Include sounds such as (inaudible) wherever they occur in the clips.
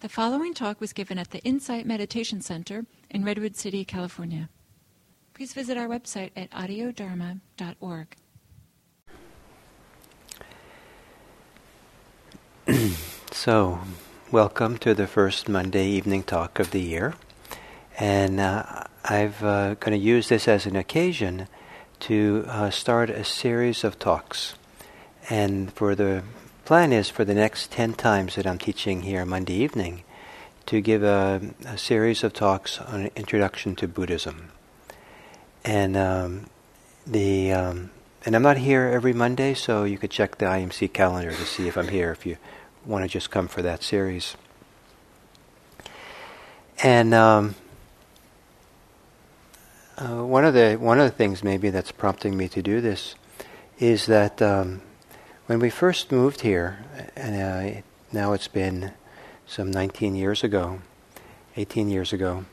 The following talk was given at the Insight Meditation Center in Redwood City, California. Please visit our website at audiodharma.org. (clears throat) so, welcome to the first Monday evening talk of the year. And uh, I'm uh, going to use this as an occasion to uh, start a series of talks. And for the plan is for the next 10 times that I'm teaching here Monday evening to give a, a series of talks on an introduction to Buddhism. And um, the um, and I'm not here every Monday, so you could check the IMC calendar to see if I'm here if you want to just come for that series. And um, uh, one of the one of the things maybe that's prompting me to do this is that um, when we first moved here, and uh, now it's been some 19 years ago, 18 years ago,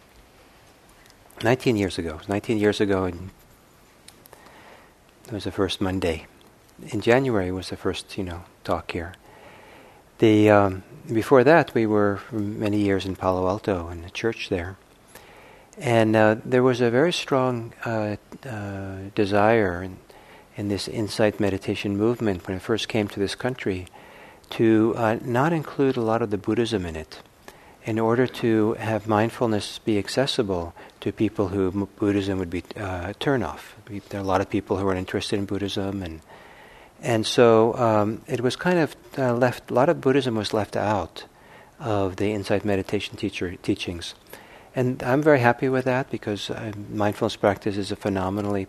19 years ago, 19 years ago, and it was the first Monday. In January was the first, you know, talk here. The um, before that, we were for many years in Palo Alto in the church there, and uh, there was a very strong uh, uh, desire and in this insight meditation movement when it first came to this country to uh, not include a lot of the Buddhism in it in order to have mindfulness be accessible to people who Buddhism would be uh, turn off. There are a lot of people who are interested in Buddhism, and and so um, it was kind of uh, left. A lot of Buddhism was left out of the insight meditation teacher teachings, and I'm very happy with that because uh, mindfulness practice is a phenomenally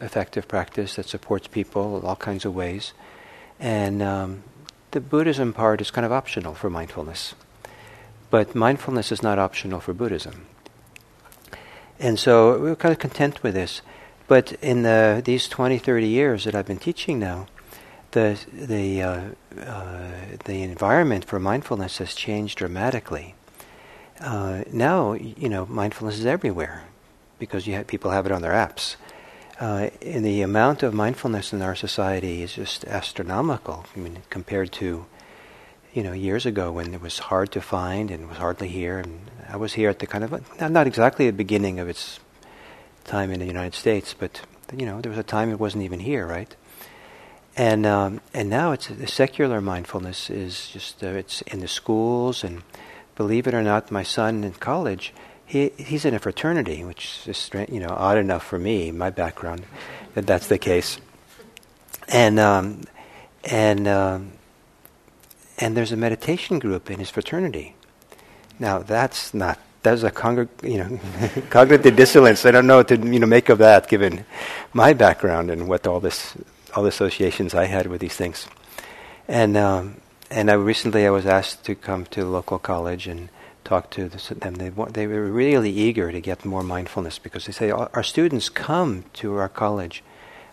effective practice that supports people in all kinds of ways. And um, the Buddhism part is kind of optional for mindfulness. But mindfulness is not optional for Buddhism. And so we're kind of content with this. But in the, these 20, 30 years that I've been teaching now, the, the, uh, uh, the environment for mindfulness has changed dramatically. Uh, now, you know, mindfulness is everywhere because have, people have it on their apps uh, in the amount of mindfulness in our society is just astronomical. I mean, compared to you know years ago when it was hard to find and was hardly here. And I was here at the kind of not exactly the beginning of its time in the United States, but you know there was a time it wasn't even here, right? And um, and now it's the secular mindfulness is just uh, it's in the schools and believe it or not, my son in college he, he's in a fraternity, which is you know odd enough for me, my background, that that's the case. And um, and um, and there's a meditation group in his fraternity. Now that's not that's a congr- you know (laughs) cognitive dissonance. I don't know what to you know make of that, given my background and what all this all the associations I had with these things. And um, and I recently I was asked to come to local college and talked to them, they, they were really eager to get more mindfulness because they say our students come to our college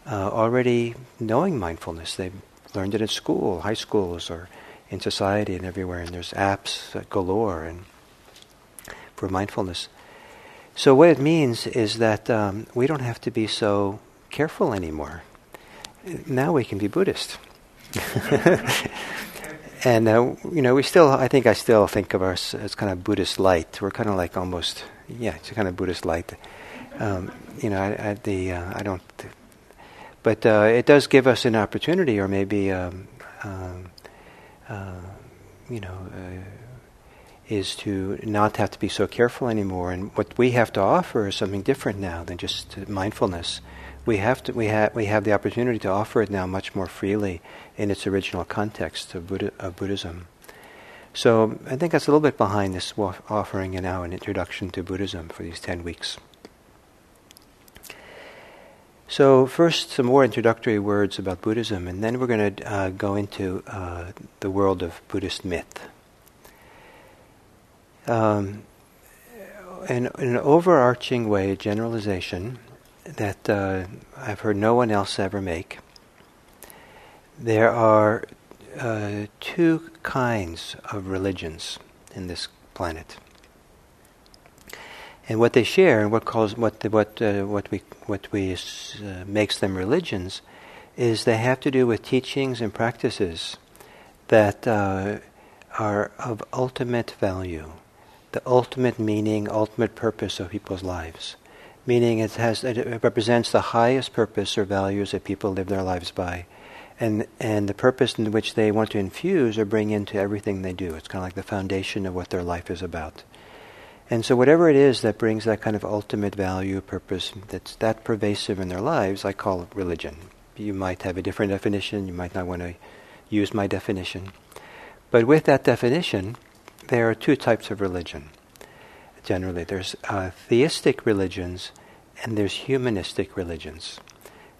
uh, already knowing mindfulness. They've learned it in school, high schools, or in society and everywhere, and there's apps galore and for mindfulness. So what it means is that um, we don't have to be so careful anymore. Now we can be Buddhist. (laughs) and uh, you know, we still, I think I still think of us as kind of Buddhist light. We're kind of like almost, yeah, it's kind of Buddhist light. Um, you know, I, I the uh, I don't, but uh, it does give us an opportunity, or maybe, um, um uh, you know, uh, is to not have to be so careful anymore. And what we have to offer is something different now than just mindfulness we have to we have we have the opportunity to offer it now much more freely in its original context of, Buddha, of Buddhism. So I think that's a little bit behind this offering and now an introduction to Buddhism for these ten weeks. So first, some more introductory words about Buddhism, and then we're going to uh, go into uh, the world of Buddhist myth. Um, in, in an overarching way, a generalization, that uh, I've heard no one else ever make. There are uh, two kinds of religions in this planet, and what they share, and what calls what the, what uh, what we what we uh, makes them religions, is they have to do with teachings and practices that uh, are of ultimate value, the ultimate meaning, ultimate purpose of people's lives. Meaning it has it represents the highest purpose or values that people live their lives by. And and the purpose in which they want to infuse or bring into everything they do. It's kind of like the foundation of what their life is about. And so whatever it is that brings that kind of ultimate value, purpose, that's that pervasive in their lives, I call it religion. You might have a different definition, you might not want to use my definition. But with that definition, there are two types of religion. Generally, there's uh, theistic religions and there's humanistic religions.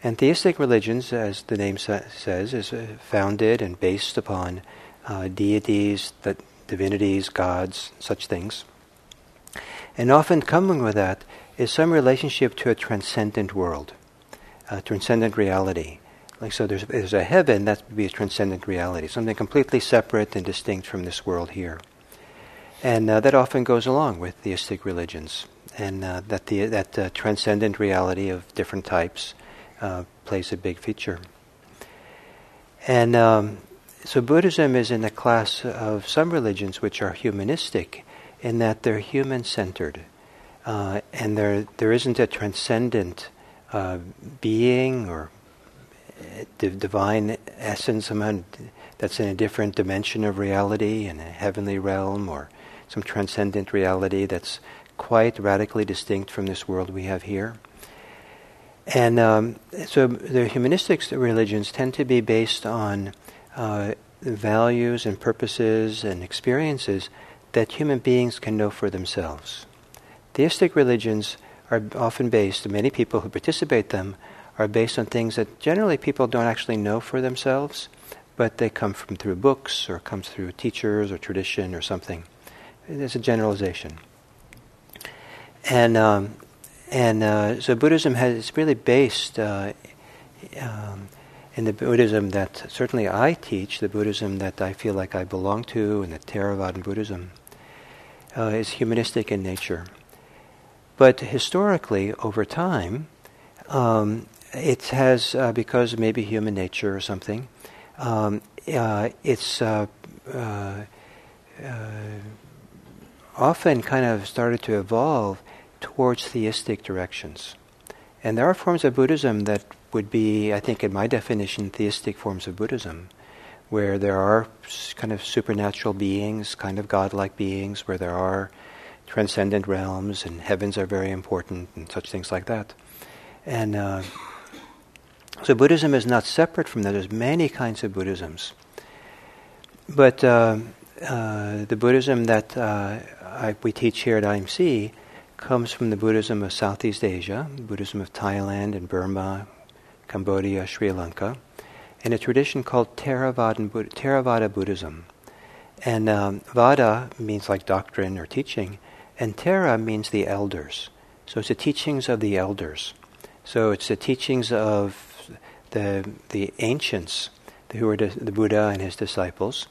And theistic religions, as the name sa- says, is uh, founded and based upon uh, deities, that divinities, gods, such things. And often coming with that is some relationship to a transcendent world, a transcendent reality. Like so, there's, there's a heaven that would be a transcendent reality, something completely separate and distinct from this world here. And uh, that often goes along with theistic religions, and uh, that the that uh, transcendent reality of different types uh, plays a big feature. And um, so, Buddhism is in the class of some religions which are humanistic, in that they're human-centered, uh, and there there isn't a transcendent uh, being or the divine essence, that's in a different dimension of reality, in a heavenly realm, or some transcendent reality that's quite radically distinct from this world we have here. And um, so the humanistic religions tend to be based on uh, values and purposes and experiences that human beings can know for themselves. Theistic religions are often based, many people who participate them are based on things that generally people don't actually know for themselves, but they come from through books or comes through teachers or tradition or something. It's a generalization. And um, and uh, so Buddhism has it's really based uh, um, in the Buddhism that certainly I teach, the Buddhism that I feel like I belong to, and the Theravadan Buddhism uh, is humanistic in nature. But historically, over time, um, it has, uh, because maybe human nature or something, um, uh, it's uh, often kind of started to evolve towards theistic directions. And there are forms of Buddhism that would be, I think, in my definition, theistic forms of Buddhism, where there are kind of supernatural beings, kind of godlike beings, where there are transcendent realms and heavens are very important and such things like that. And uh, so Buddhism is not separate from that. There's many kinds of Buddhisms. But uh, uh, the Buddhism that uh, I, we teach here at IMC comes from the Buddhism of Southeast Asia, Buddhism of Thailand and Burma, Cambodia, Sri Lanka, and a tradition called Theravada Buddhism. And um, Vada means like doctrine or teaching, and Thera means the elders. So it's the teachings of the elders. So it's the teachings of the, the ancients who were the, the Buddha and his disciples.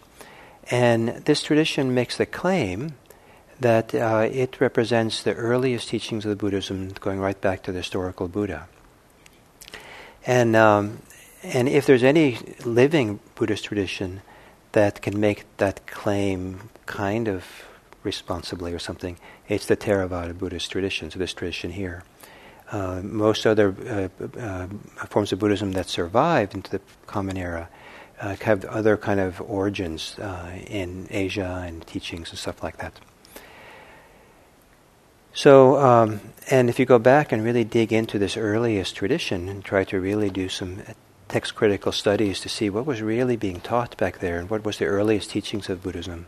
And this tradition makes the claim that uh, it represents the earliest teachings of the Buddhism, going right back to the historical Buddha. And um, and if there's any living Buddhist tradition that can make that claim kind of responsibly or something, it's the Theravada Buddhist tradition, so this tradition here. Uh, most other uh, uh, forms of Buddhism that survived into the Common Era uh, have other kind of origins uh, in Asia and teachings and stuff like that. So, um, and if you go back and really dig into this earliest tradition and try to really do some text critical studies to see what was really being taught back there and what was the earliest teachings of Buddhism,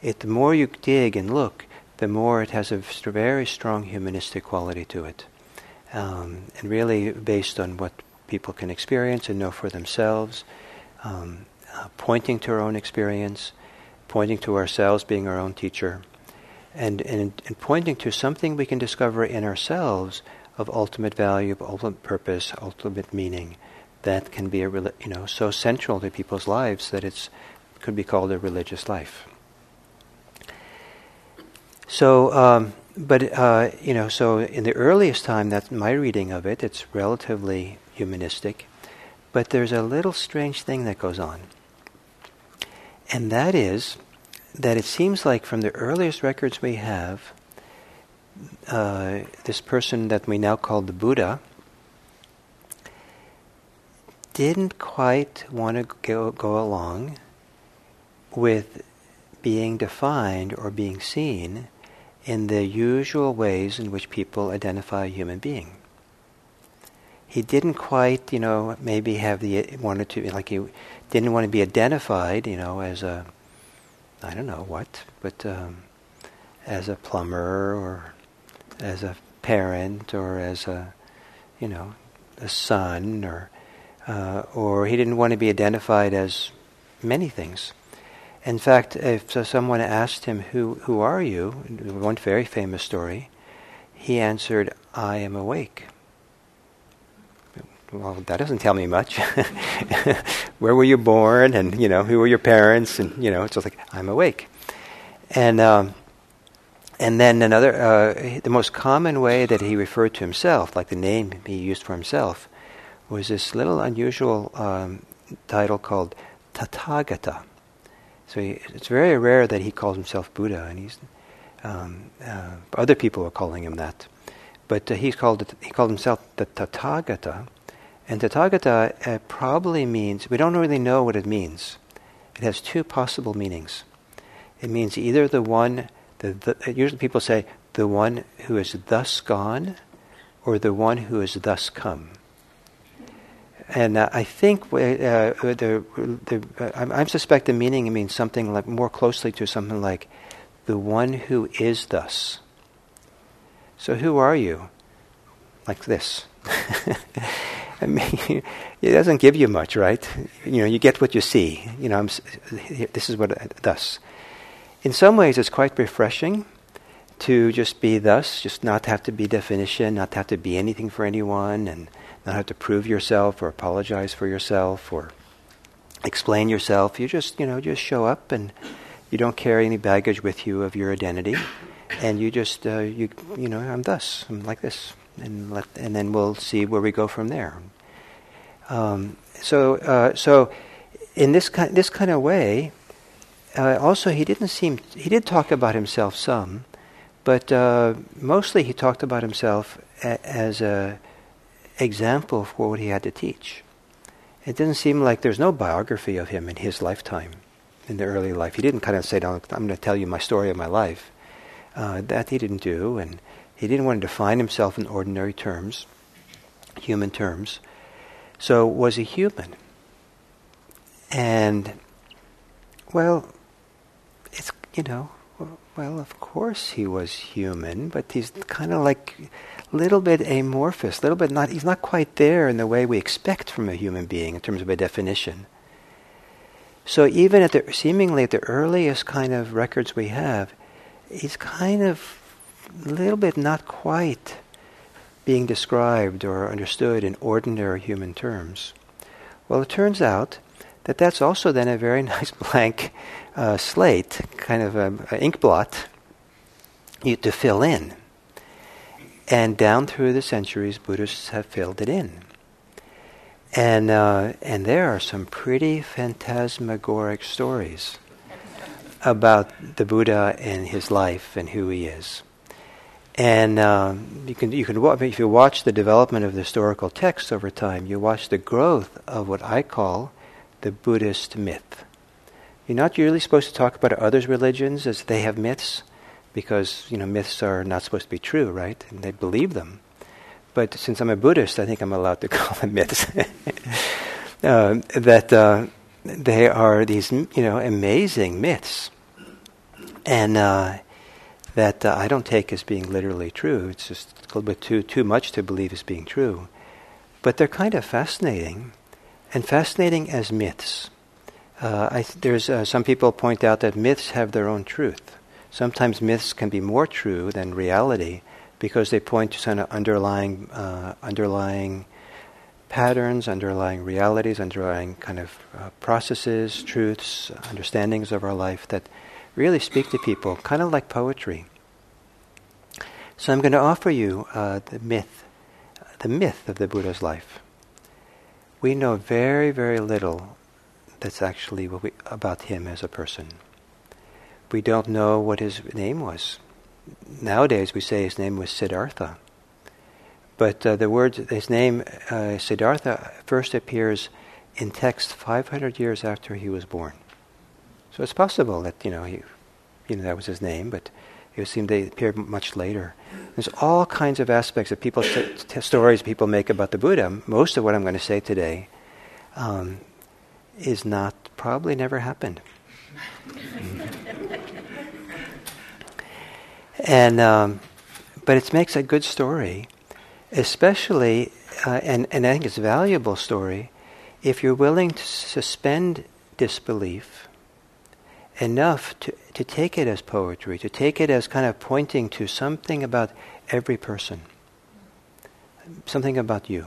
it, the more you dig and look, the more it has a very strong humanistic quality to it um, and really based on what people can experience and know for themselves, um, uh, pointing to our own experience, pointing to ourselves being our own teacher, and, and, and pointing to something we can discover in ourselves of ultimate value, of ultimate purpose, ultimate meaning that can be a, you know so central to people's lives that it's could be called a religious life. So. Um, but uh, you know, so in the earliest time, that's my reading of it. It's relatively humanistic, but there's a little strange thing that goes on, and that is that it seems like from the earliest records we have, uh, this person that we now call the Buddha didn't quite want to go, go along with being defined or being seen in the usual ways in which people identify a human being. He didn't quite, you know, maybe have the wanted to like he didn't want to be identified, you know, as a I don't know what, but um, as a plumber or as a parent or as a you know a son or uh, or he didn't want to be identified as many things. In fact, if someone asked him, "Who who are you?" one very famous story, he answered, "I am awake." Well, that doesn't tell me much. (laughs) Where were you born, and you know who were your parents, and you know it's just like I'm awake, and um, and then another, uh, the most common way that he referred to himself, like the name he used for himself, was this little unusual um, title called Tathagata. So he, it's very rare that he calls himself Buddha, and he's um, uh, other people are calling him that, but uh, he's called it, he called himself the Tathagata, and Tathagata uh, probably means we don't really know what it means. It has two possible meanings. It means either the one, the, the, usually people say the one who is thus gone, or the one who is thus come and uh, I think uh, the, the, uh, I'm, I'm suspect the meaning means something like more closely to something like the one who is thus. So who are you? Like this. (laughs) I mean, (laughs) it doesn't give you much, right? You know, you get what you see. You know, I'm, this is what uh, thus. In some ways, it's quite refreshing to just be thus, just not have to be definition, not have to be anything for anyone, and not have to prove yourself or apologize for yourself or explain yourself. You just, you know, just show up and you don't carry any baggage with you of your identity, and you just, uh, you, you know, I'm thus, I'm like this, and let, and then we'll see where we go from there. Um, so, uh, so in this kind, this kind of way, uh, also he didn't seem, he did talk about himself some, but uh, mostly he talked about himself a, as a example for what he had to teach. It didn't seem like there's no biography of him in his lifetime, in the early life. He didn't kind of say, I'm going to tell you my story of my life. Uh, that he didn't do, and he didn't want to define himself in ordinary terms, human terms. So, was he human? And, well, it's, you know, well, of course he was human, but he's kind of like a little bit amorphous, a little bit not, he's not quite there in the way we expect from a human being in terms of a definition. So even at the, seemingly at the earliest kind of records we have, he's kind of a little bit not quite being described or understood in ordinary human terms. Well, it turns out that that's also then a very (laughs) nice blank uh, slate, kind of an ink blot, you, to fill in. And down through the centuries, Buddhists have filled it in. And, uh, and there are some pretty phantasmagoric stories about the Buddha and his life and who he is. And um, you can you can if you watch the development of the historical texts over time, you watch the growth of what I call the Buddhist myth. You're not really supposed to talk about others' religions as they have myths, because you know myths are not supposed to be true, right? And they believe them. But since I'm a Buddhist, I think I'm allowed to (laughs) call them myths. (laughs) uh, that uh, they are these you know amazing myths, and uh, that uh, I don't take as being literally true. It's just a little bit too too much to believe as being true. But they're kind of fascinating and fascinating as myths. Uh, th- there's uh, some people point out that myths have their own truth. Sometimes myths can be more true than reality because they point to some underlying uh, underlying patterns, underlying realities, underlying kind of uh, processes, truths, understandings of our life that really speak to people, kind of like poetry. So I'm going to offer you uh, the myth, the myth of the Buddha's life we know very, very little that's actually we, about him as a person. we don't know what his name was. Nowadays, we say his name was Siddhartha. But uh, the word, his name, uh, Siddhartha, first appears in text 500 years after he was born. So it's possible that, you know, he, you know, that was his name, but it seemed they appeared much later. There's all kinds of aspects of people t- stories people make about the Buddha. Most of what I'm going to say today um, is not probably never happened. and um, but it makes a good story, especially uh, and and I think it's a valuable story if you're willing to suspend disbelief enough to, to take it as poetry, to take it as kind of pointing to something about every person, something about you.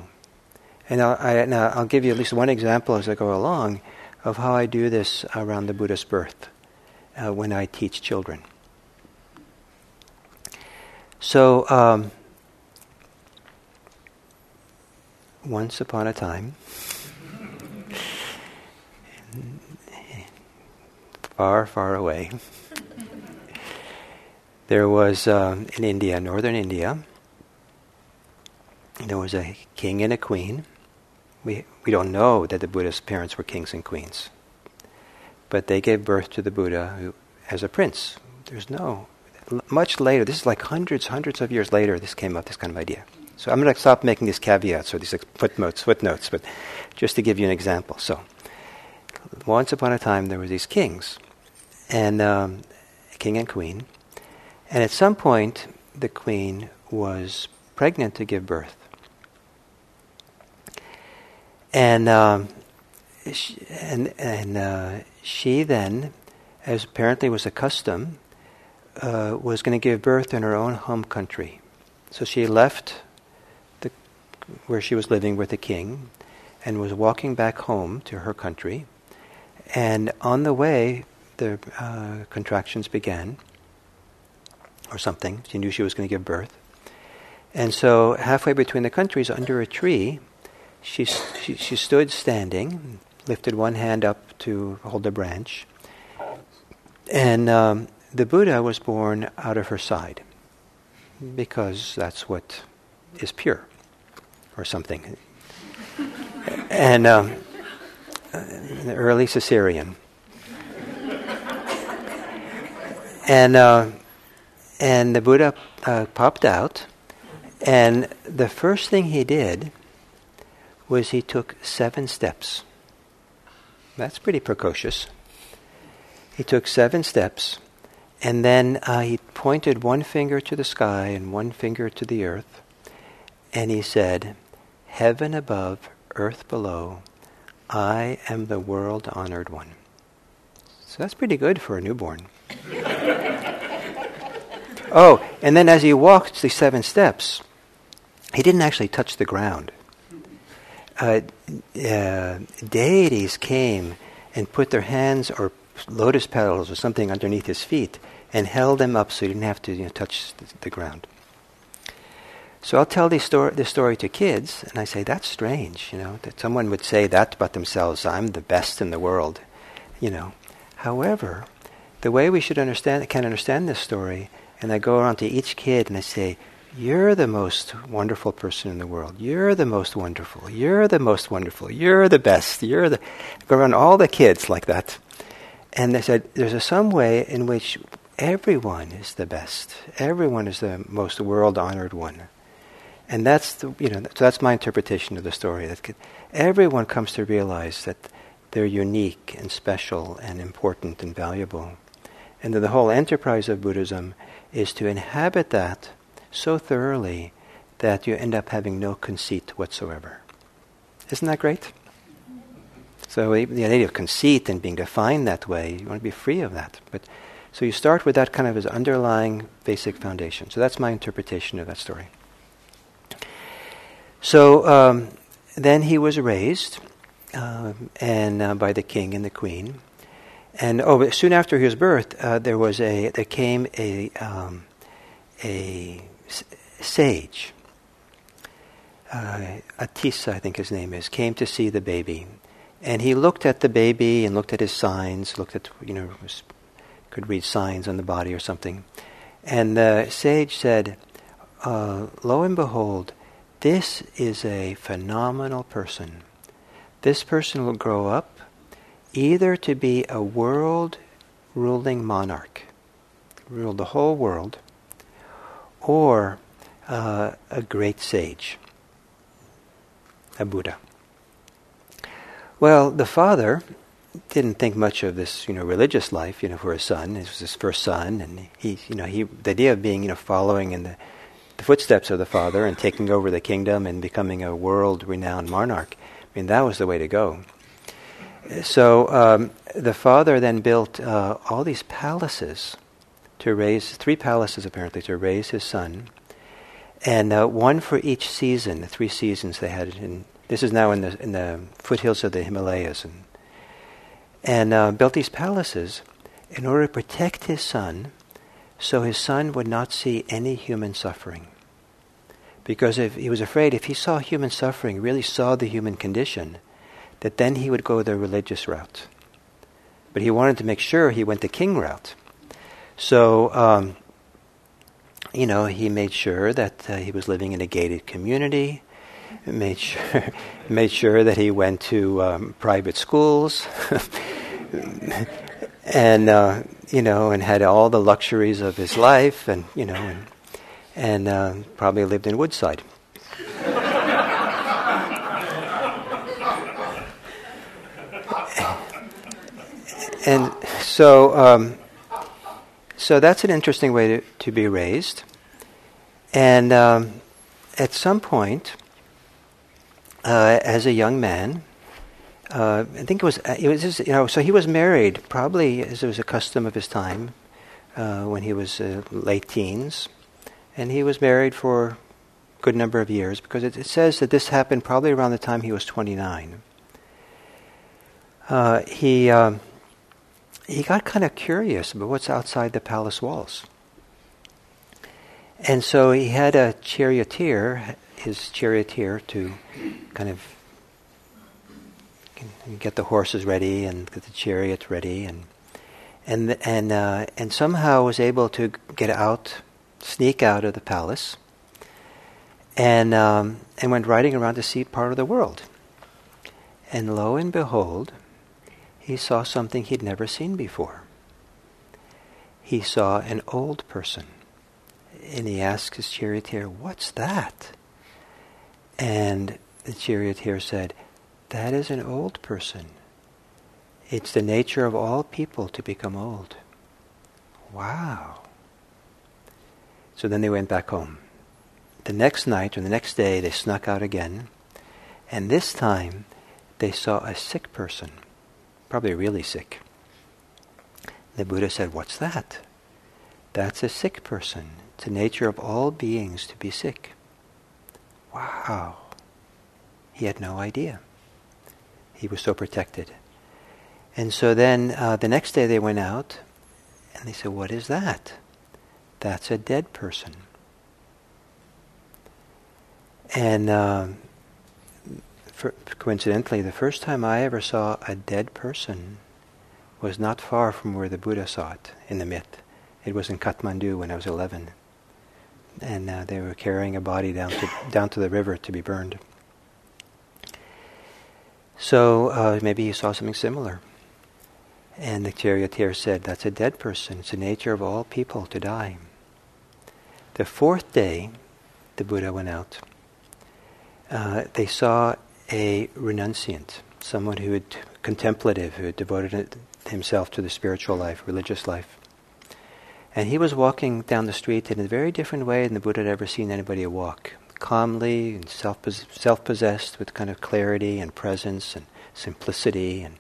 And I'll, I, will give you at least one example as I go along of how I do this around the Buddha's birth uh, when I teach children. So, um, once upon a time, far, far away, there was um, in India, northern India, there was a king and a queen we, we don't know that the Buddha's parents were kings and queens. But they gave birth to the Buddha who, as a prince. There's no. Much later, this is like hundreds, hundreds of years later, this came up, this kind of idea. So I'm going to stop making these caveats or these footnotes, footnotes, but just to give you an example. So, once upon a time, there were these kings, and um, king and queen, and at some point, the queen was pregnant to give birth. And um, she, and and uh, she then, as apparently was a custom, uh, was going to give birth in her own home country. So she left the where she was living with the king, and was walking back home to her country. And on the way, the uh, contractions began, or something. She knew she was going to give birth. And so, halfway between the countries, under a tree, she, she, she stood standing, lifted one hand up to hold a branch, and um, the Buddha was born out of her side because that's what is pure or something. (laughs) and um, the early Caesarean. And, uh, and the Buddha uh, popped out, and the first thing he did was he took seven steps. That's pretty precocious. He took seven steps, and then uh, he pointed one finger to the sky and one finger to the earth, and he said, Heaven above, earth below, I am the world honored one. So that's pretty good for a newborn. (laughs) oh, and then as he walked the seven steps, he didn't actually touch the ground uh, uh, deities came and put their hands or lotus petals or something underneath his feet and held them up so he didn't have to you know, touch the, the, ground. So I'll tell this this story to kids, and I say, that's strange, you know, that someone would say that about themselves, I'm the best in the world, you know. However, the way we should understand, can understand this story, and I go around to each kid and I say, you're the most wonderful person in the world. You're the most wonderful. You're the most wonderful. You're the best. You're the. Go around all the kids like that. And they said there's a, some way in which everyone is the best. Everyone is the most world honored one. And that's the, you know so that's my interpretation of the story. That everyone comes to realize that they're unique and special and important and valuable. And the whole enterprise of Buddhism is to inhabit that so thoroughly that you end up having no conceit whatsoever. Isn't that great? So the idea of conceit and being defined that way, you want to be free of that. But so you start with that kind of as underlying basic foundation. So that's my interpretation of that story. So um, then he was raised, uh, and uh, by the king and the queen, and oh, soon after his birth, uh, there was a there came a um, a sage, uh, Atisa, I think his name is, came to see the baby. And he looked at the baby and looked at his signs, looked at, you know, could read signs on the body or something. And the sage said, uh, Lo and behold, this is a phenomenal person. This person will grow up either to be a world ruling monarch, rule the whole world, or uh, a great sage, a Buddha. Well, the father didn't think much of this, you know, religious life, you know, for his son. It was his first son, and he, you know, he the idea of being, you know, following in the, the footsteps of the father and taking over the kingdom and becoming a world-renowned monarch. I mean, that was the way to go. So um, the father then built uh, all these palaces to raise three palaces apparently to raise his son, and uh, one for each season. The three seasons they had in. This is now in the in the foothills of the Himalayas, and and uh, built these palaces in order to protect his son, so his son would not see any human suffering. Because if he was afraid, if he saw human suffering, really saw the human condition, that then he would go the religious route. But he wanted to make sure he went the king route. So, um, you know, he made sure that uh, he was living in a gated community, made sure, (laughs) made sure that he went to um, private schools, (laughs) and uh, you know, and had all the luxuries of his life, and you know, and, and uh, probably lived in Woodside. And so, um, so that's an interesting way to, to be raised. And um, at some point, uh, as a young man, uh, I think it was, uh, it was you know, so he was married probably as it was a custom of his time uh, when he was uh, late teens. And he was married for a good number of years because it, it says that this happened probably around the time he was 29. Uh, he, um, he got kind of curious about what's outside the palace walls. And so he had a charioteer, his charioteer, to kind of get the horses ready and get the chariots ready, and and and uh, and somehow was able to get out, sneak out of the palace, and um, and went riding around to see part of the world. And lo and behold, he saw something he'd never seen before. He saw an old person and he asked his charioteer, What's that? And the charioteer said, That is an old person. It's the nature of all people to become old. Wow. So then they went back home. The next night or the next day, they snuck out again, and this time they saw a sick person, probably really sick. The Buddha said, What's that? That's a sick person. It's the nature of all beings to be sick. Wow. He had no idea. He was so protected. And so then uh, the next day they went out and they said, What is that? That's a dead person. And um, for, coincidentally, the first time I ever saw a dead person was not far from where the Buddha saw it in the myth. It was in Kathmandu when I was 11 and uh, they were carrying a body down to down to the river to be burned. So uh, maybe he saw something similar. And the charioteer said, That's a dead person. It's the nature of all people to die. The fourth day, the Buddha went out. Uh, they saw a renunciant, someone who had contemplative, who had devoted himself to the spiritual life, religious life. And he was walking down the street in a very different way than the Buddha had ever seen anybody walk. Calmly and self possessed with kind of clarity and presence and simplicity and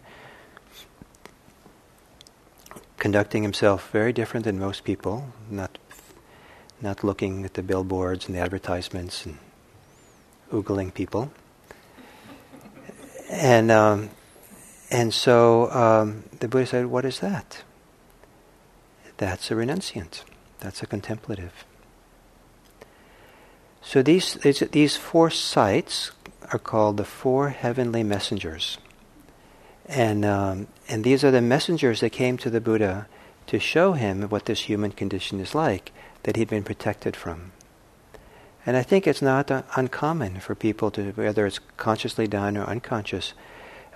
conducting himself very different than most people, not, not looking at the billboards and the advertisements and oogling people. And, um, and so um, the Buddha said, What is that? that's a renunciant. That's a contemplative. So these, these four sights are called the four heavenly messengers. And, um, and these are the messengers that came to the Buddha to show him what this human condition is like that he'd been protected from. And I think it's not uh, uncommon for people to, whether it's consciously done or unconscious,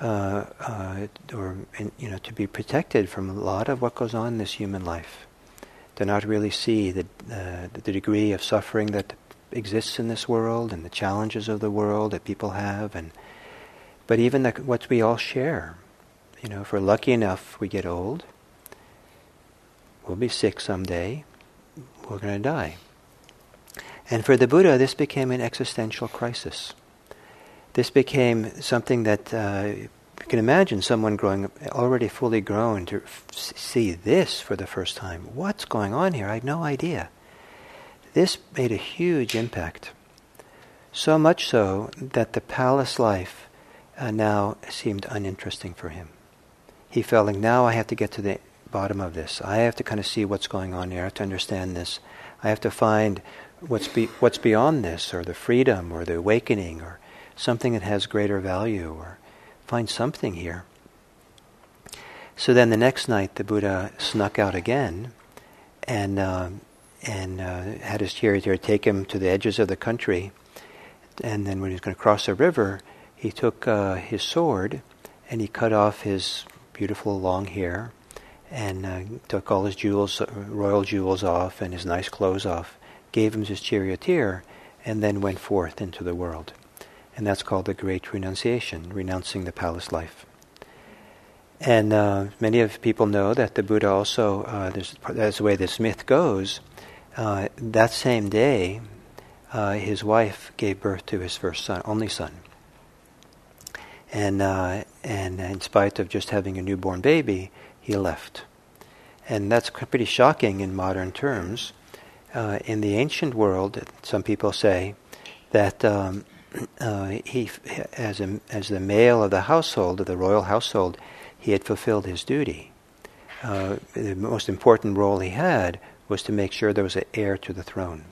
uh, uh, or you know, to be protected from a lot of what goes on in this human life. To not really see the uh, the degree of suffering that exists in this world and the challenges of the world that people have, and but even the, what we all share. You know, if we're lucky enough, we get old. We'll be sick someday. We're going to die. And for the Buddha, this became an existential crisis. This became something that uh, you can imagine someone growing already fully grown to f- see this for the first time. What's going on here? I had no idea. This made a huge impact. So much so that the palace life uh, now seemed uninteresting for him. He felt like now I have to get to the bottom of this. I have to kind of see what's going on here. I have to understand this. I have to find what's be, what's beyond this, or the freedom, or the awakening, or something that has greater value, or find something here. So then the next night, the Buddha snuck out again, and uh, and uh, had his charioteer take him to the edges of the country. And then when he was going to cross a river, he took uh, his sword and he cut off his beautiful long hair and uh, took all his jewels, royal jewels off and his nice clothes off gave him his charioteer, and then went forth into the world. And that's called the Great Renunciation, renouncing the palace life. And uh, many of people know that the Buddha also, uh, that's the way this myth goes, uh, that same day, uh, his wife gave birth to his first son, only son. And, uh, and in spite of just having a newborn baby, he left. And that's pretty shocking in modern terms uh, in the ancient world, some people say that um, uh, he, as, a, as the male of the household, of the royal household, he had fulfilled his duty. Uh, the most important role he had was to make sure there was an heir to the throne.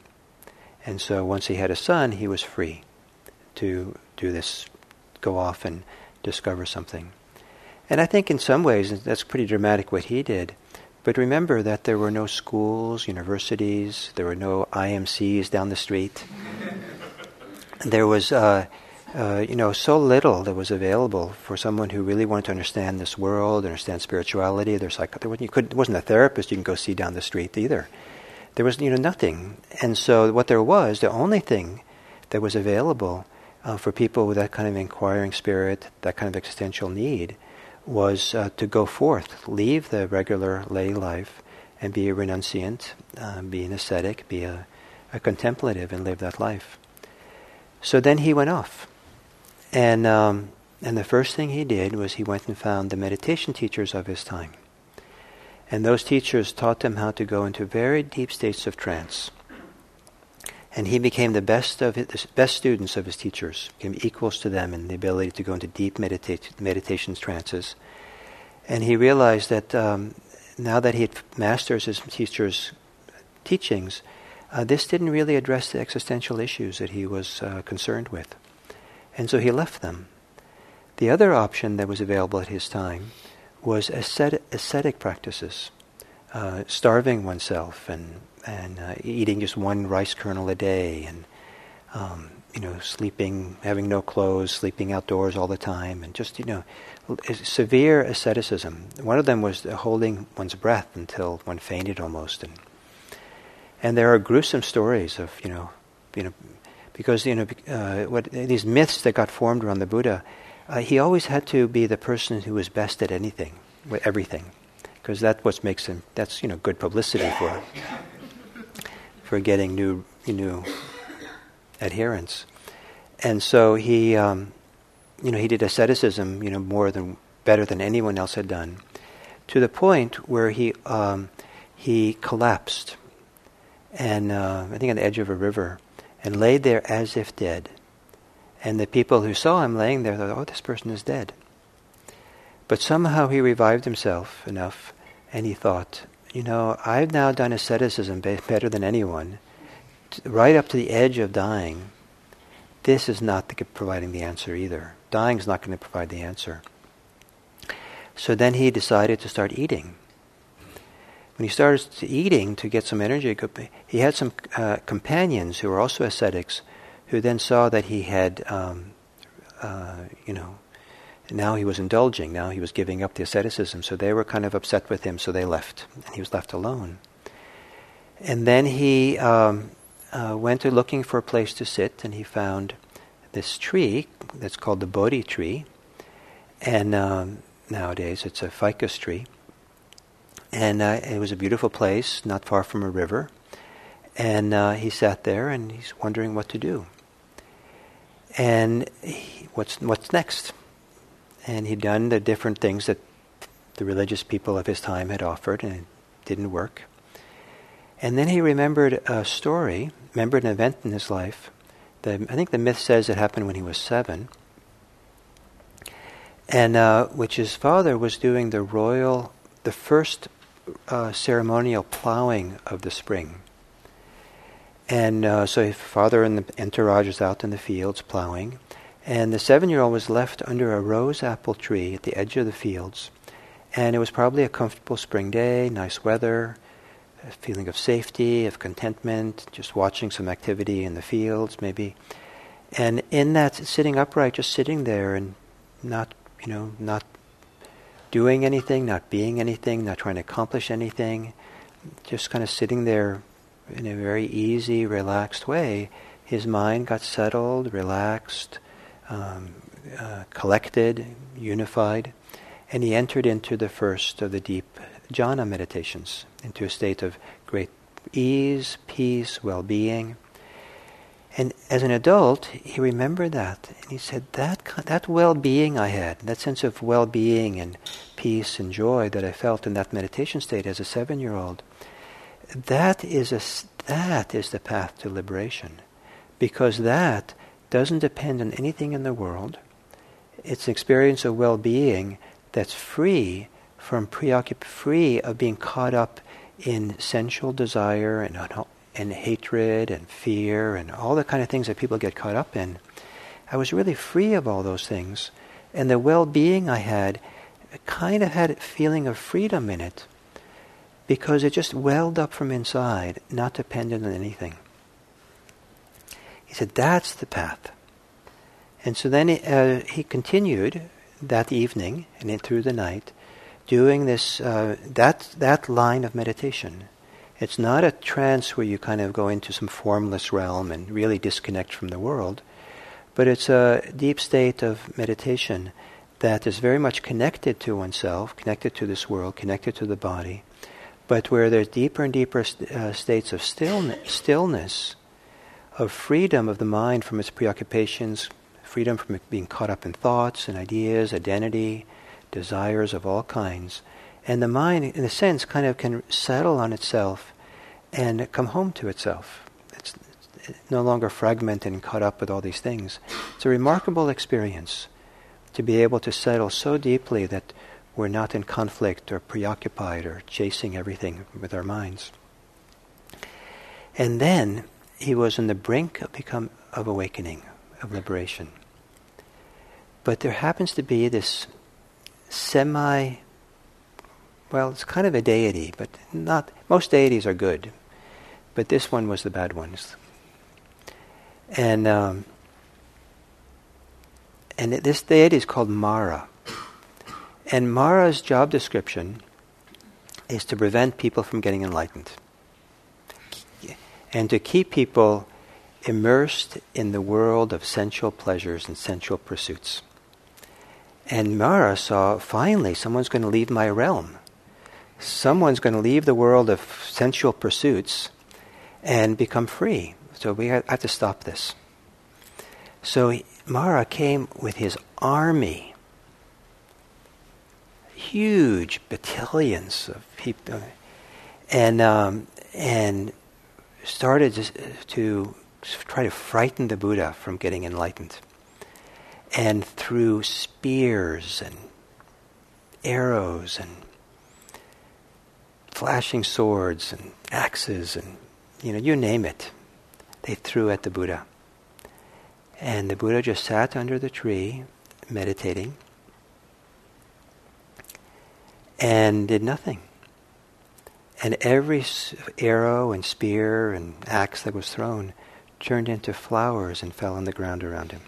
And so once he had a son, he was free to do this, go off and discover something. And I think in some ways that's pretty dramatic what he did. But remember that there were no schools, universities, there were no IMCs down the street. There was, uh, uh, you know, so little that was available for someone who really wanted to understand this world, understand spirituality. There's like there wasn't, you could, wasn't a therapist you can go see down the street either. There was, you know, nothing. And so what there was, the only thing that was available uh, for people with that kind of inquiring spirit, that kind of existential need, was uh, to go forth, leave the regular lay life, and be a renunciant, uh, be an ascetic, be a, a, contemplative, and live that life. So then he went off, and um, and the first thing he did was he went and found the meditation teachers of his time, and those teachers taught him how to go into very deep states of trance. And he became the best of his, best students of his teachers, became equals to them in the ability to go into deep medita- meditation trances. And he realized that um, now that he had mastered his teacher's teachings, uh, this didn't really address the existential issues that he was uh, concerned with. And so he left them. The other option that was available at his time was ascetic, ascetic practices, uh, starving oneself and and uh, eating just one rice kernel a day, and um, you know, sleeping, having no clothes, sleeping outdoors all the time, and just you know, severe asceticism. One of them was holding one's breath until one fainted almost, and and there are gruesome stories of you know, you know, because you know, uh, what these myths that got formed around the Buddha. Uh, he always had to be the person who was best at anything, everything, because that's what makes him. That's you know good publicity for for getting new new adherents. And so he, um, you know, he did asceticism, you know, more than better than anyone else had done, to the point where he um, he collapsed, and uh, I think on the edge of a river, and laid there as if dead. And the people who saw him laying there thought, "Oh, this person is dead." But somehow he revived himself enough, and he thought, you know, I've now done asceticism better than anyone, right up to the edge of dying. This is not the, providing the answer either. Dying is not going to provide the answer. So then he decided to start eating. when he started eating to get some energy, he had some uh, companions who were also ascetics, who then saw that he had, um, uh, you know, now he was indulging. Now he was giving up the asceticism. So they were kind of upset with him. So they left, and he was left alone. And then he um, uh, went to looking for a place to sit, and he found this tree that's called the Bodhi tree. And um, nowadays it's a ficus tree. And uh, it was a beautiful place, not far from a river. And uh, he sat there and he's wondering what to do. And he, what's, what's next? And he'd done the different things that the religious people of his time had offered, and it didn't work. And then he remembered a story, remembered an event in his life. I think the myth says it happened when he was seven and uh, which his father was doing the royal, the first uh, ceremonial plowing of the spring. And uh, so his father and the entourage was out in the fields plowing, and the seven-year-old was left under a rose apple tree at the edge of the fields. And it was probably a comfortable spring day, nice weather, a feeling of safety, of contentment, just watching some activity in the fields, maybe. And in that, sitting upright, just sitting there and not you know, not doing anything, not being anything, not trying to accomplish anything, just kind of sitting there in a very easy, relaxed way, his mind got settled, relaxed, um, uh, collected, unified, and he entered into the first of the deep jhana meditations, into a state of great ease, peace, well-being. And as an adult, he remembered that. And he said, that, that well being I had, that sense of well being and peace and joy that I felt in that meditation state as a seven year old, that is, a, that is the path to liberation. Because that doesn't depend on anything in the world. It's an experience of well being that's free from preoccup- free of being caught up in sensual desire and and hatred and fear and all the kind of things that people get caught up in. I was really free of all those things. And the well being I had kind of had a feeling of freedom in it because it just welled up from inside, not dependent on anything. He said, That's the path. And so then uh, he continued that evening and then through the night doing this, uh, that, that line of meditation. It's not a trance where you kind of go into some formless realm and really disconnect from the world, but it's a deep state of meditation that is very much connected to oneself, connected to this world, connected to the body, but where there's deeper and deeper st- uh, states of stillness, stillness, of freedom of the mind from its preoccupations, freedom from being caught up in thoughts and ideas, identity, desires of all kinds. And the mind, in a sense, kind of can settle on itself and come home to itself. It's, it's no longer fragmented and caught up with all these things. It's a remarkable experience to be able to settle so deeply that we're not in conflict or preoccupied or chasing everything with our minds. And then he was on the brink of become of awakening, of liberation. But there happens to be this semi well, it's kind of a deity, but not most deities are good but this one was the bad ones. And um, and this deity is called Mara. And Mara's job description is to prevent people from getting enlightened and to keep people immersed in the world of sensual pleasures and sensual pursuits. And Mara saw finally someone's going to leave my realm. Someone's going to leave the world of sensual pursuits and become free. So we have to stop this. So Mara came with his army, huge battalions of people, and um, and started to, try to frighten the Buddha from getting enlightened. And through spears and arrows and flashing swords and axes and you know, you name it, they threw at the Buddha. And the Buddha just sat under the tree, meditating, and did nothing. And every arrow and spear and axe that was thrown turned into flowers and fell on the ground around him.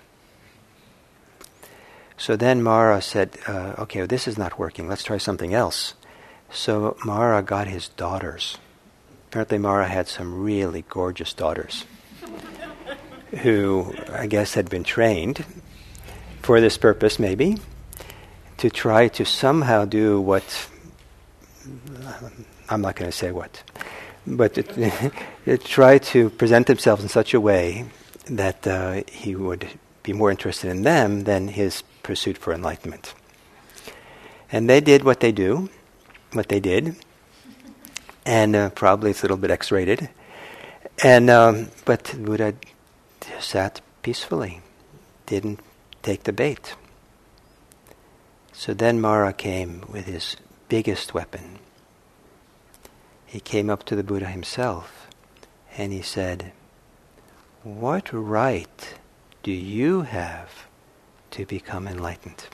So then Mara said, uh, okay, well, this is not working. Let's try something else. So Mara got his daughters. Apparently, Mara had some really gorgeous daughters (laughs) who, I guess, had been trained for this purpose, maybe, to try to somehow do what I'm not going to say what, but to, to try to present themselves in such a way that uh, he would be more interested in them than his pursuit for enlightenment. And they did what they do, what they did, and uh, probably it's a little bit X-rated. And um, but Buddha sat peacefully, didn't take the bait. So then Mara came with his biggest weapon, he came up to the Buddha himself and he said, What right do you have to become enlightened?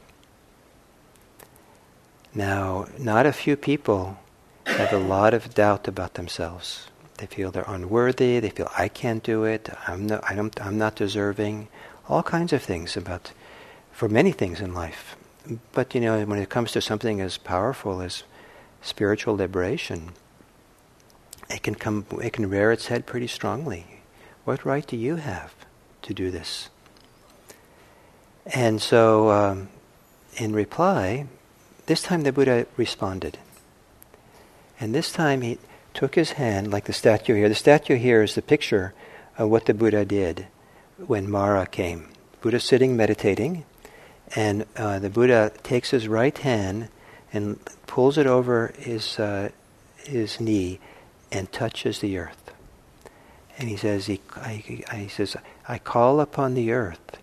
Now, not a few people have a lot of doubt about themselves. They feel they're unworthy. They feel I can't do it. I'm not. I don't, I'm not deserving. All kinds of things about, for many things in life. But you know, when it comes to something as powerful as spiritual liberation, it can come, it can rear its head pretty strongly. What right do you have to do this? And so, um, in reply, this time the Buddha responded. And this time he took his hand, like the statue here. The statue here is the picture of what the Buddha did when Mara came. Buddha sitting meditating, and uh, the Buddha takes his right hand and pulls it over his uh, his knee and touches the earth. And he says, he, I, he says, I call upon the earth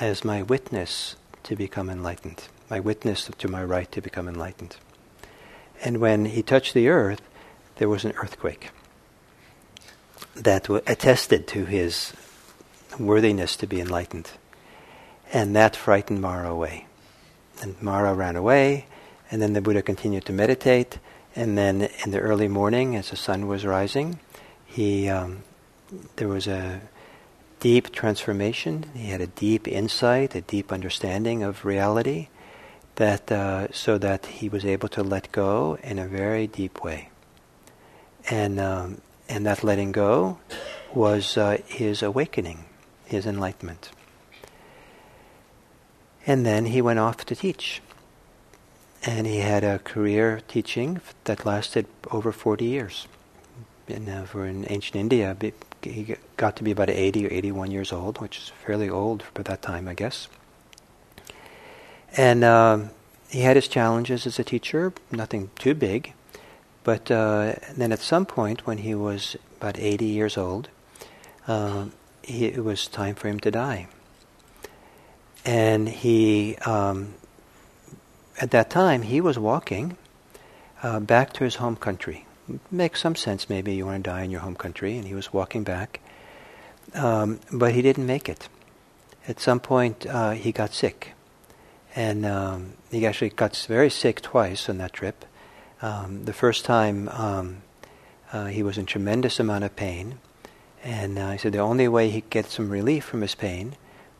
as my witness to become enlightened, my witness to my right to become enlightened. And when he touched the earth, there was an earthquake that attested to his worthiness to be enlightened. And that frightened Mara away. And Mara ran away, and then the Buddha continued to meditate, and then in the early morning, as the sun was rising, he um, there was a deep transformation. He had a deep insight, a deep understanding of reality, that uh, so that he was able to let go in a very deep way. And um, and that letting go was uh, his awakening, his enlightenment. And then he went off to teach and he had a career teaching that lasted over 40 years. And uh, for in ancient India, he got to be about 80 or 81 years old, which is fairly old for that time, I guess. And um, he had his challenges as a teacher, nothing too big. But uh, then at some point, when he was about 80 years old, uh, he, it was time for him to die. And he um, at that time, he was walking uh, back to his home country. Makes some sense, maybe you want to die in your home country, and he was walking back. Um, but he didn't make it. At some point, uh, he got sick. And um, he actually got very sick twice on that trip. Um, the first time, um, uh, he was in tremendous amount of pain. And uh, he said the only way he could get some relief from his pain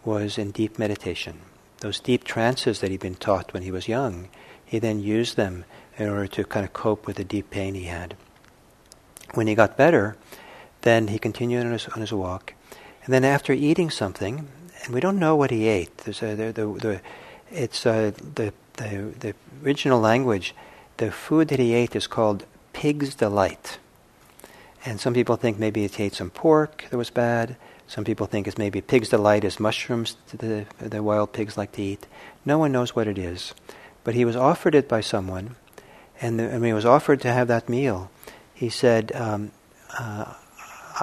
was in deep meditation those deep trances that he'd been taught when he was young, he then used them in order to kind of cope with the deep pain he had. When he got better, then he continued on his, on his walk. And then after eating something, and we don't know what he ate, there's a, the, the, the, it's uh, the, the, the original language, the food that he ate is called pig's delight. And some people think maybe he ate some pork that was bad. Some people think it's maybe pig's delight is mushrooms the, the wild pigs like to eat. No one knows what it is. But he was offered it by someone, and, the, and when he was offered to have that meal, he said, um, uh,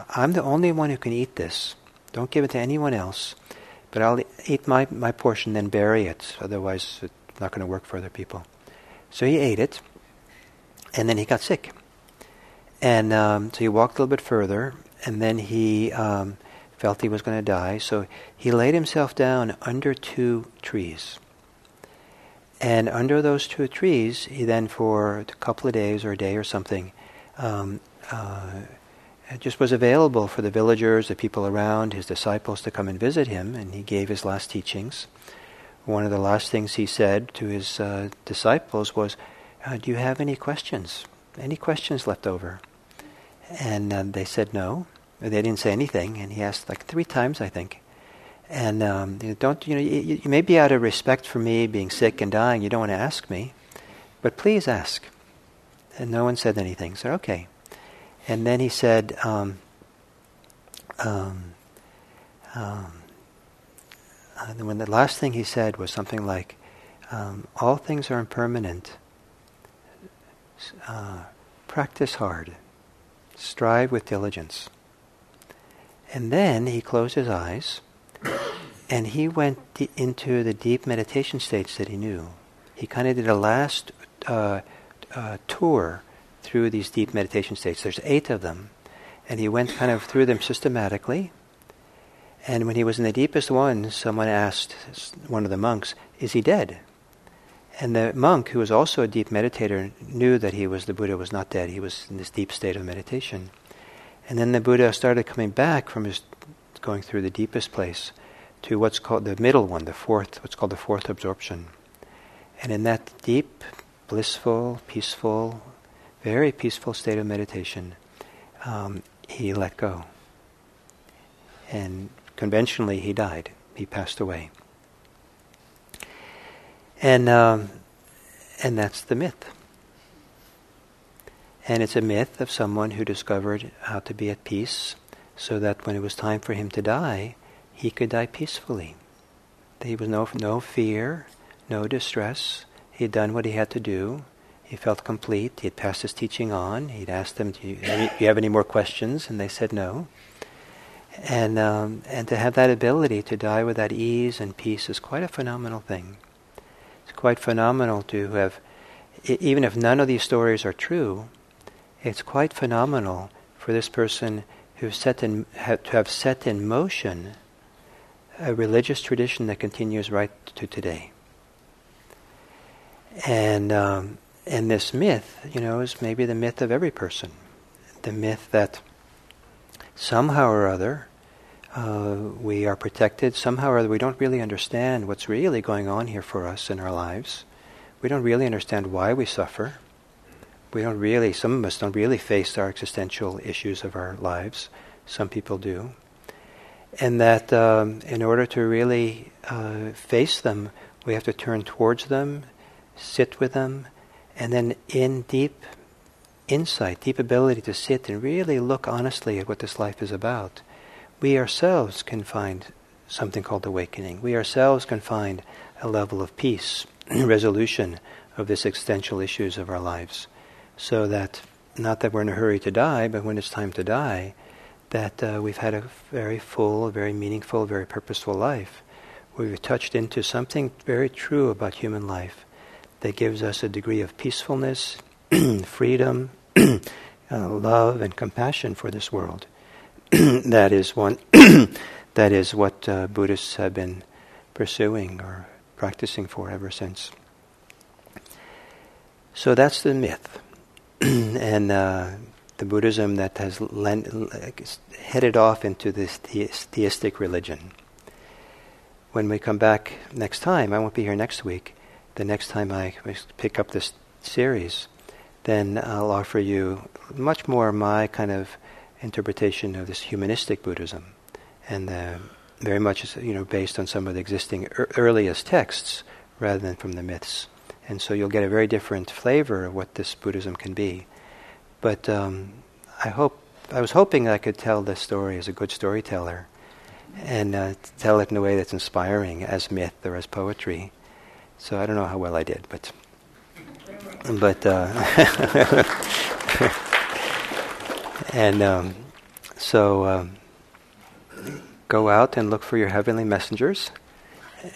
I'm the only one who can eat this. Don't give it to anyone else. But I'll eat my, my portion, then bury it. Otherwise, it's not going to work for other people. So he ate it, and then he got sick. And um, so he walked a little bit further, and then he um, felt he was going to die, so he laid himself down under two trees. And under those two trees, he then, for a couple of days or a day or something, um, uh, just was available for the villagers, the people around, his disciples to come and visit him, and he gave his last teachings. One of the last things he said to his uh, disciples was, uh, Do you have any questions? Any questions left over? And uh, they said no. They didn't say anything, and he asked like three times, I think. And um, you don't, you know, you, you may be out of respect for me being sick and dying, you don't want to ask me, but please ask. And no one said anything. So okay. And then he said, um, um, um, uh, when the last thing he said was something like, um, "All things are impermanent. Uh, practice hard. Strive with diligence." And then he closed his eyes, and he went into the deep meditation states that he knew. He kind of did a last uh, uh, tour through these deep meditation states. There's eight of them. And he went kind of through them systematically. And when he was in the deepest one, someone asked one of the monks, Is he dead? And the monk, who was also a deep meditator, knew that he was the Buddha was not dead. He was in this deep state of meditation. And then the Buddha started coming back from his going through the deepest place to what's called the middle one, the fourth, what's called the fourth absorption. And in that deep, blissful, peaceful, very peaceful state of meditation, um, he let go. And conventionally, he died. He passed away. And, um, and that's the myth. And it's a myth of someone who discovered how to be at peace so that when it was time for him to die, he could die peacefully. There was no, no fear, no distress. He had done what he had to do. He felt complete. He had passed his teaching on. He'd asked them, "Do you, do you have any more questions?" And they said no. And um, and to have that ability to die with that ease and peace is quite a phenomenal thing. It's quite phenomenal to have, even if none of these stories are true, it's quite phenomenal for this person who set in, to have set in motion a religious tradition that continues right to today. And um, and this myth, you know, is maybe the myth of every person. The myth that somehow or other uh, we are protected, somehow or other we don't really understand what's really going on here for us in our lives. We don't really understand why we suffer. We don't really, some of us don't really face our existential issues of our lives. Some people do. And that um, in order to really uh, face them, we have to turn towards them, sit with them, and then in deep insight, deep ability to sit and really look honestly at what this life is about, we ourselves can find something called awakening. We ourselves can find a level of peace, (clears throat) resolution of this existential issues of our lives. So that, not that we're in a hurry to die, but when it's time to die, that uh, we've had a very full, very meaningful, very purposeful life. We've touched into something very true about human life that gives us a degree of peacefulness, (clears throat) freedom, (clears throat) uh, love, and compassion for this world. (clears throat) that is one. that is what uh, Buddhists have been pursuing or practicing for ever since. So that's the myth, (clears throat) and uh, the Buddhism that has lent, headed off into this theistic religion. When we come back next time, I won't be here next week the next time I pick up this series, then I'll offer you much more my kind of interpretation of this humanistic Buddhism, and uh, very much you know based on some of the existing er- earliest texts rather than from the myths. And so you'll get a very different flavor of what this Buddhism can be. But um, I hope I was hoping I could tell this story as a good storyteller, and uh, tell it in a way that's inspiring as myth or as poetry. So I don't know how well I did, but but uh, (laughs) and um, so um, go out and look for your heavenly messengers,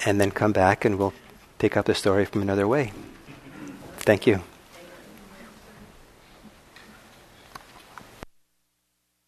and then come back, and we'll pick up the story from another way. Thank you.